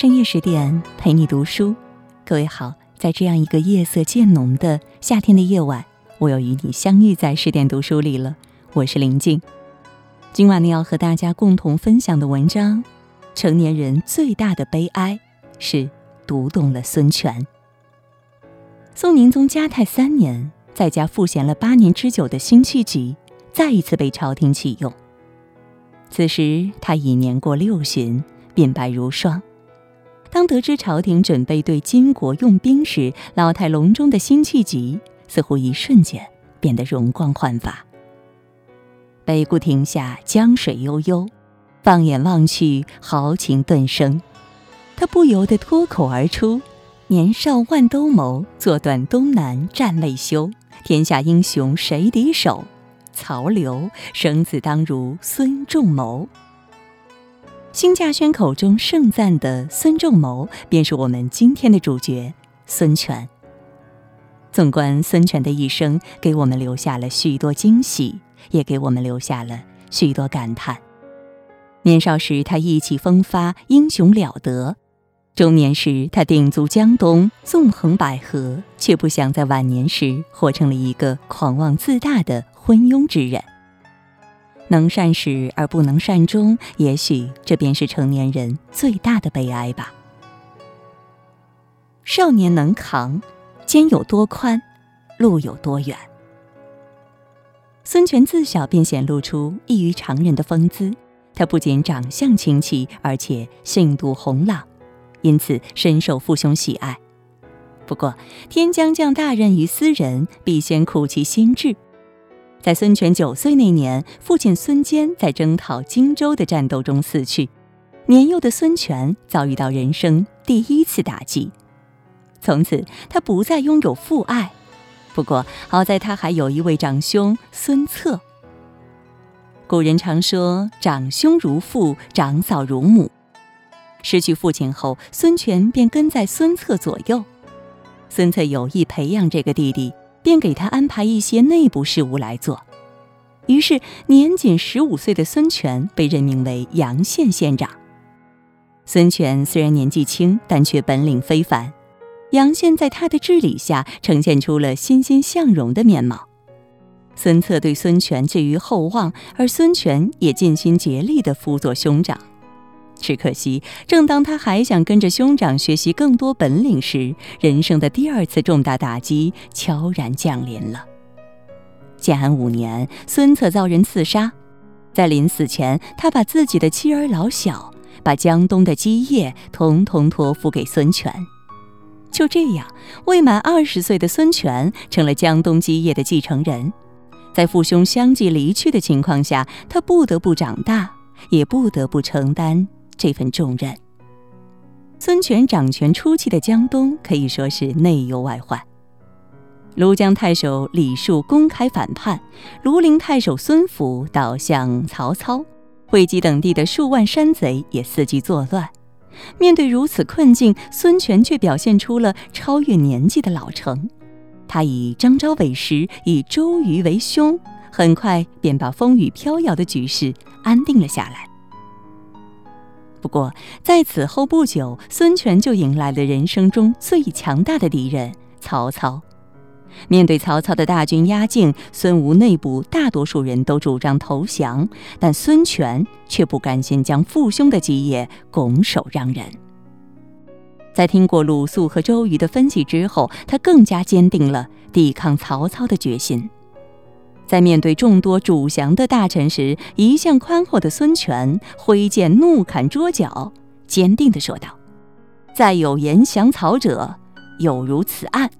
深夜十点陪你读书，各位好，在这样一个夜色渐浓的夏天的夜晚，我又与你相遇在十点读书里了。我是林静，今晚呢要和大家共同分享的文章，成年人最大的悲哀是读懂了孙权。宋宁宗嘉泰三年，在家赋闲了八年之久的辛弃疾，再一次被朝廷启用。此时他已年过六旬，鬓白如霜。当得知朝廷准备对金国用兵时，老态龙钟的辛弃疾似乎一瞬间变得容光焕发。北固亭下，江水悠悠，放眼望去，豪情顿生。他不由得脱口而出：“年少万兜鍪，坐断东南战未休。天下英雄谁敌手？曹刘。生子当如孙仲谋。”辛稼轩口中盛赞的孙仲谋，便是我们今天的主角孙权。纵观孙权的一生，给我们留下了许多惊喜，也给我们留下了许多感叹。年少时，他意气风发，英雄了得；中年时，他鼎足江东，纵横捭阖，却不想在晚年时活成了一个狂妄自大的昏庸之人。能善始而不能善终，也许这便是成年人最大的悲哀吧。少年能扛，肩有多宽，路有多远。孙权自小便显露出异于常人的风姿，他不仅长相清奇，而且性度宏朗，因此深受父兄喜爱。不过，天将降大任于斯人，必先苦其心志。在孙权九岁那年，父亲孙坚在征讨荆州的战斗中死去，年幼的孙权遭遇到人生第一次打击。从此，他不再拥有父爱。不过，好在他还有一位长兄孙策。古人常说“长兄如父，长嫂如母”。失去父亲后，孙权便跟在孙策左右。孙策有意培养这个弟弟。便给他安排一些内部事务来做，于是年仅十五岁的孙权被任命为阳县县长。孙权虽然年纪轻，但却本领非凡。阳县在他的治理下呈现出了欣欣向荣的面貌。孙策对孙权寄予厚望，而孙权也尽心竭力地辅佐兄长。只可惜，正当他还想跟着兄长学习更多本领时，人生的第二次重大打击悄然降临了。建安五年，孙策遭人刺杀，在临死前，他把自己的妻儿老小、把江东的基业统统托付给孙权。就这样，未满二十岁的孙权成了江东基业的继承人。在父兄相继离去的情况下，他不得不长大，也不得不承担。这份重任。孙权掌权初期的江东可以说是内忧外患。庐江太守李树公开反叛，庐陵太守孙府倒向曹操，会稽等地的数万山贼也伺机作乱。面对如此困境，孙权却表现出了超越年纪的老成。他以张昭为师，以周瑜为兄，很快便把风雨飘摇的局势安定了下来。不过，在此后不久，孙权就迎来了人生中最强大的敌人曹操。面对曹操的大军压境，孙吴内部大多数人都主张投降，但孙权却不甘心将父兄的基业拱手让人。在听过鲁肃和周瑜的分析之后，他更加坚定了抵抗曹操的决心。在面对众多主降的大臣时，一向宽厚的孙权挥剑怒砍桌角，坚定地说道：“再有言降曹者，有如此案。”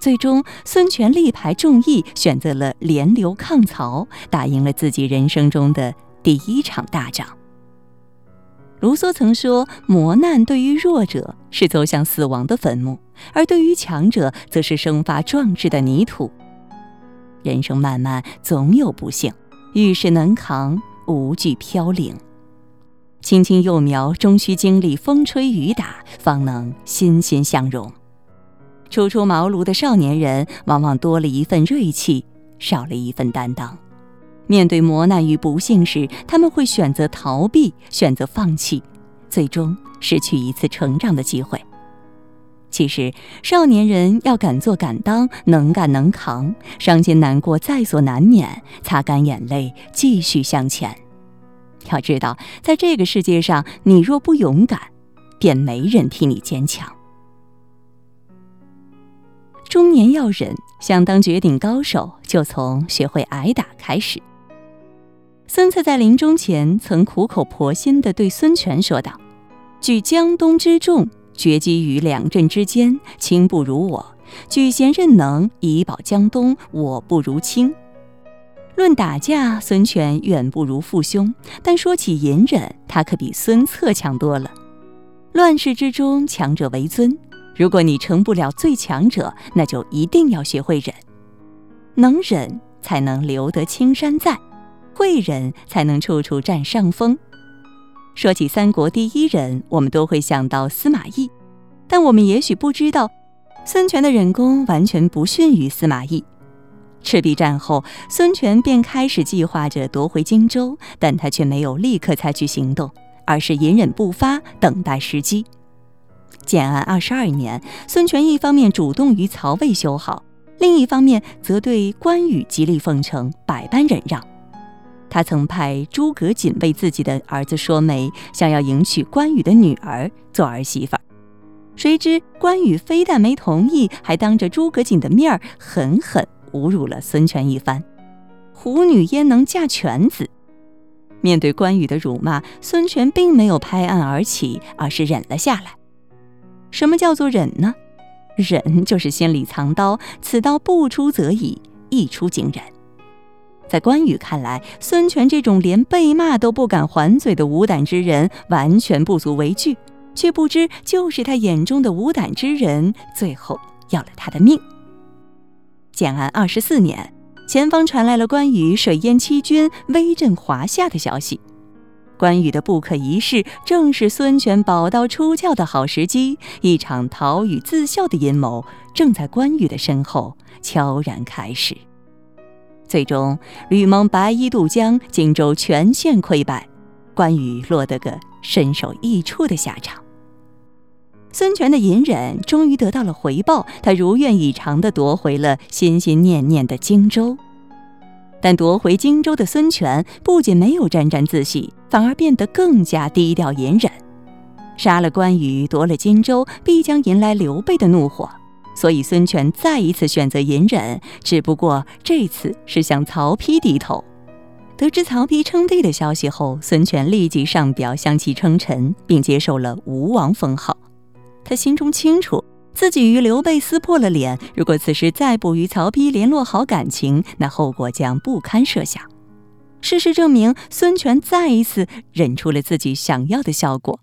最终，孙权力排众议，选择了联刘抗曹，打赢了自己人生中的第一场大仗。卢梭曾说：“磨难对于弱者是走向死亡的坟墓，而对于强者，则是生发壮志的泥土。”人生漫漫，总有不幸。遇事能扛，无惧飘零。青青幼苗，终需经历风吹雨打，方能欣欣向荣。初出茅庐的少年人，往往多了一份锐气，少了一份担当。面对磨难与不幸时，他们会选择逃避，选择放弃，最终失去一次成长的机会。其实，少年人要敢做敢当，能干能扛，伤心难过在所难免，擦干眼泪，继续向前。要知道，在这个世界上，你若不勇敢，便没人替你坚强。中年要忍，想当绝顶高手，就从学会挨打开始。孙策在临终前曾苦口婆心地对孙权说道：“举江东之众。”决机于两镇之间，卿不如我；举贤任能，以保江东，我不如卿。论打架，孙权远不如父兄，但说起隐忍，他可比孙策强多了。乱世之中，强者为尊。如果你成不了最强者，那就一定要学会忍。能忍，才能留得青山在；会忍，才能处处占上风。说起三国第一人，我们都会想到司马懿，但我们也许不知道，孙权的忍功完全不逊于司马懿。赤壁战后，孙权便开始计划着夺回荆州，但他却没有立刻采取行动，而是隐忍不发，等待时机。建安二十二年，孙权一方面主动与曹魏修好，另一方面则对关羽极力奉承，百般忍让。他曾派诸葛瑾为自己的儿子说媒，想要迎娶关羽的女儿做儿媳妇儿。谁知关羽非但没同意，还当着诸葛瑾的面儿狠狠侮辱了孙权一番：“虎女焉能嫁犬子？”面对关羽的辱骂，孙权并没有拍案而起，而是忍了下来。什么叫做忍呢？忍就是心里藏刀，此刀不出则已，一出惊人。在关羽看来，孙权这种连被骂都不敢还嘴的无胆之人，完全不足为惧，却不知就是他眼中的无胆之人，最后要了他的命。建安二十四年，前方传来了关羽水淹七军、威震华夏的消息。关羽的不可一世，正是孙权宝刀出鞘的好时机。一场逃与自效的阴谋，正在关羽的身后悄然开始。最终，吕蒙白衣渡江，荆州全线溃败，关羽落得个身首异处的下场。孙权的隐忍终于得到了回报，他如愿以偿地夺回了心心念念的荆州。但夺回荆州的孙权不仅没有沾沾自喜，反而变得更加低调隐忍。杀了关羽，夺了荆州，必将迎来刘备的怒火。所以，孙权再一次选择隐忍，只不过这次是向曹丕低头。得知曹丕称帝的消息后，孙权立即上表向其称臣，并接受了吴王封号。他心中清楚，自己与刘备撕破了脸，如果此时再不与曹丕联络好感情，那后果将不堪设想。事实证明，孙权再一次忍出了自己想要的效果。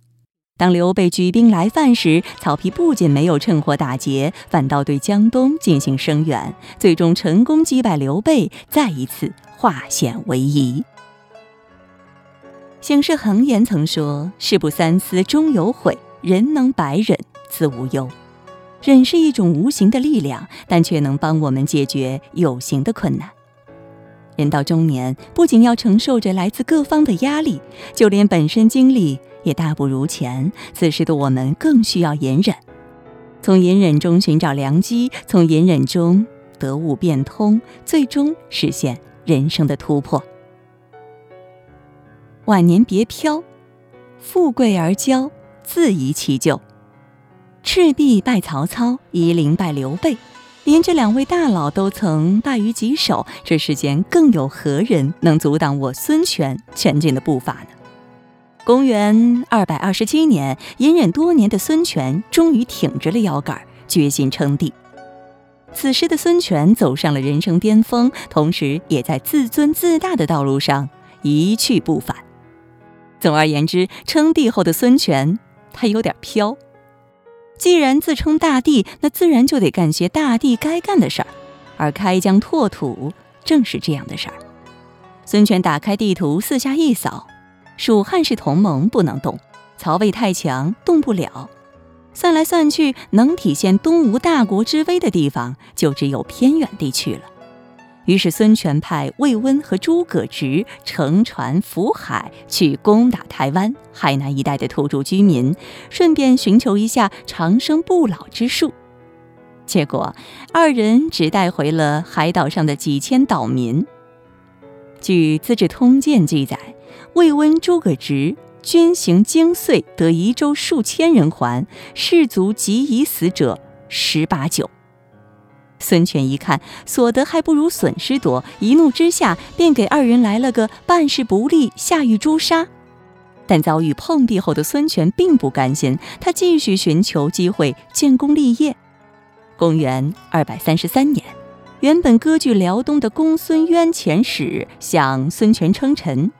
当刘备举兵来犯时，曹丕不仅没有趁火打劫，反倒对江东进行声援，最终成功击败刘备，再一次化险为夷。醒世恒言曾说：“事不三思终有悔，人能百忍自无忧。”忍是一种无形的力量，但却能帮我们解决有形的困难。人到中年，不仅要承受着来自各方的压力，就连本身精力。也大不如前，此时的我们更需要隐忍，从隐忍中寻找良机，从隐忍中得悟变通，最终实现人生的突破。晚年别飘，富贵而骄，自遗其咎。赤壁败曹操，夷陵败刘备，连这两位大佬都曾败于己手，这世间更有何人能阻挡我孙权前进的步伐呢？公元二百二十七年，隐忍多年的孙权终于挺直了腰杆，决心称帝。此时的孙权走上了人生巅峰，同时也在自尊自大的道路上一去不返。总而言之，称帝后的孙权他有点飘。既然自称大帝，那自然就得干些大帝该干的事儿，而开疆拓土正是这样的事儿。孙权打开地图，四下一扫。蜀汉是同盟，不能动；曹魏太强，动不了。算来算去，能体现东吴大国之威的地方，就只有偏远地区了。于是孙权派魏温和诸葛直乘船浮海去攻打台湾、海南一带的土著居民，顺便寻求一下长生不老之术。结果，二人只带回了海岛上的几千岛民。据《资治通鉴》记载，魏温、诸葛直军行经岁，得夷州数千人还，士卒及已死者十八九。孙权一看所得还不如损失多，一怒之下便给二人来了个办事不力，下狱诛杀。但遭遇碰壁后的孙权并不甘心，他继续寻求机会建功立业。公元二百三十三年，原本割据辽东的公孙渊遣使向孙权称臣。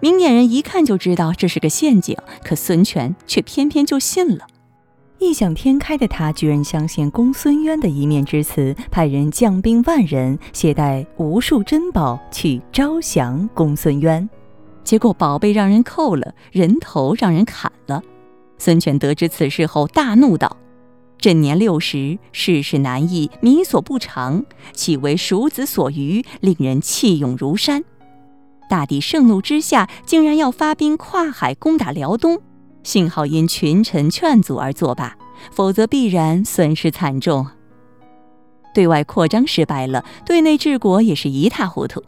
明眼人一看就知道这是个陷阱，可孙权却偏偏就信了。异想天开的他，居然相信公孙渊的一面之词，派人将兵万人，携带无数珍宝去招降公孙渊。结果宝贝让人扣了，人头让人砍了。孙权得知此事后，大怒道：“朕年六十，世事难易，民所不长，岂为蜀子所愚，令人气勇如山？”大帝盛怒之下，竟然要发兵跨海攻打辽东。幸好因群臣劝阻而作罢，否则必然损失惨重。对外扩张失败了，对内治国也是一塌糊涂。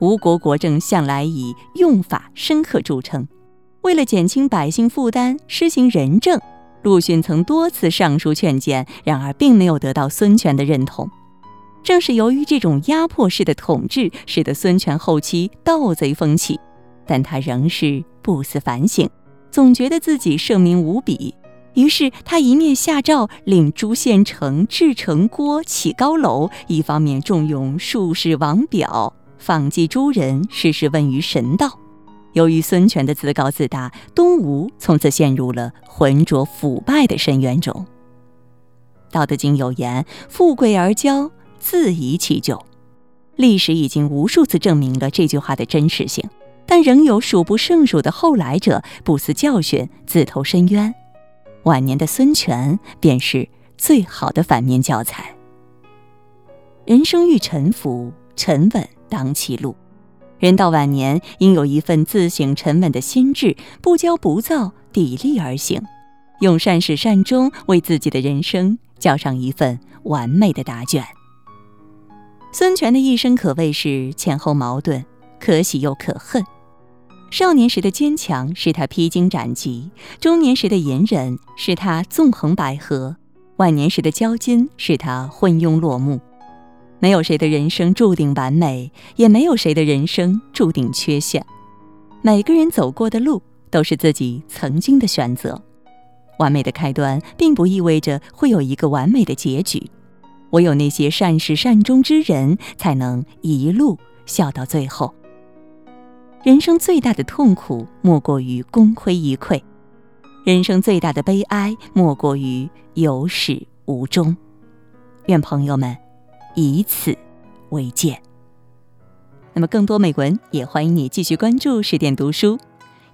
吴国国政向来以用法深刻著称，为了减轻百姓负担，施行仁政，陆逊曾多次上书劝谏，然而并没有得到孙权的认同。正是由于这种压迫式的统治，使得孙权后期盗贼风起，但他仍是不思反省。总觉得自己圣明无比，于是他一面下诏令诸县城制城郭、起高楼，一方面重用术士王表，访祭诸人，事事问于神道。由于孙权的自高自大，东吴从此陷入了浑浊腐败的深渊中。《道德经》有言：“富贵而骄，自遗其咎。”历史已经无数次证明了这句话的真实性。但仍有数不胜数的后来者不思教训，自投深渊。晚年的孙权便是最好的反面教材。人生欲沉浮，沉稳当其路。人到晚年，应有一份自省沉稳的心智，不骄不躁，砥砺而行，用善始善终为自己的人生交上一份完美的答卷。孙权的一生可谓是前后矛盾，可喜又可恨。少年时的坚强使他披荆斩棘，中年时的隐忍使他纵横捭阖，晚年时的骄矜使他昏庸落幕。没有谁的人生注定完美，也没有谁的人生注定缺陷。每个人走过的路都是自己曾经的选择。完美的开端并不意味着会有一个完美的结局，唯有那些善始善终之人，才能一路笑到最后。人生最大的痛苦莫过于功亏一篑，人生最大的悲哀莫过于有始无终。愿朋友们以此为鉴。那么，更多美文也欢迎你继续关注十点读书，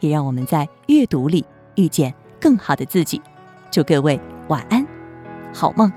也让我们在阅读里遇见更好的自己。祝各位晚安，好梦。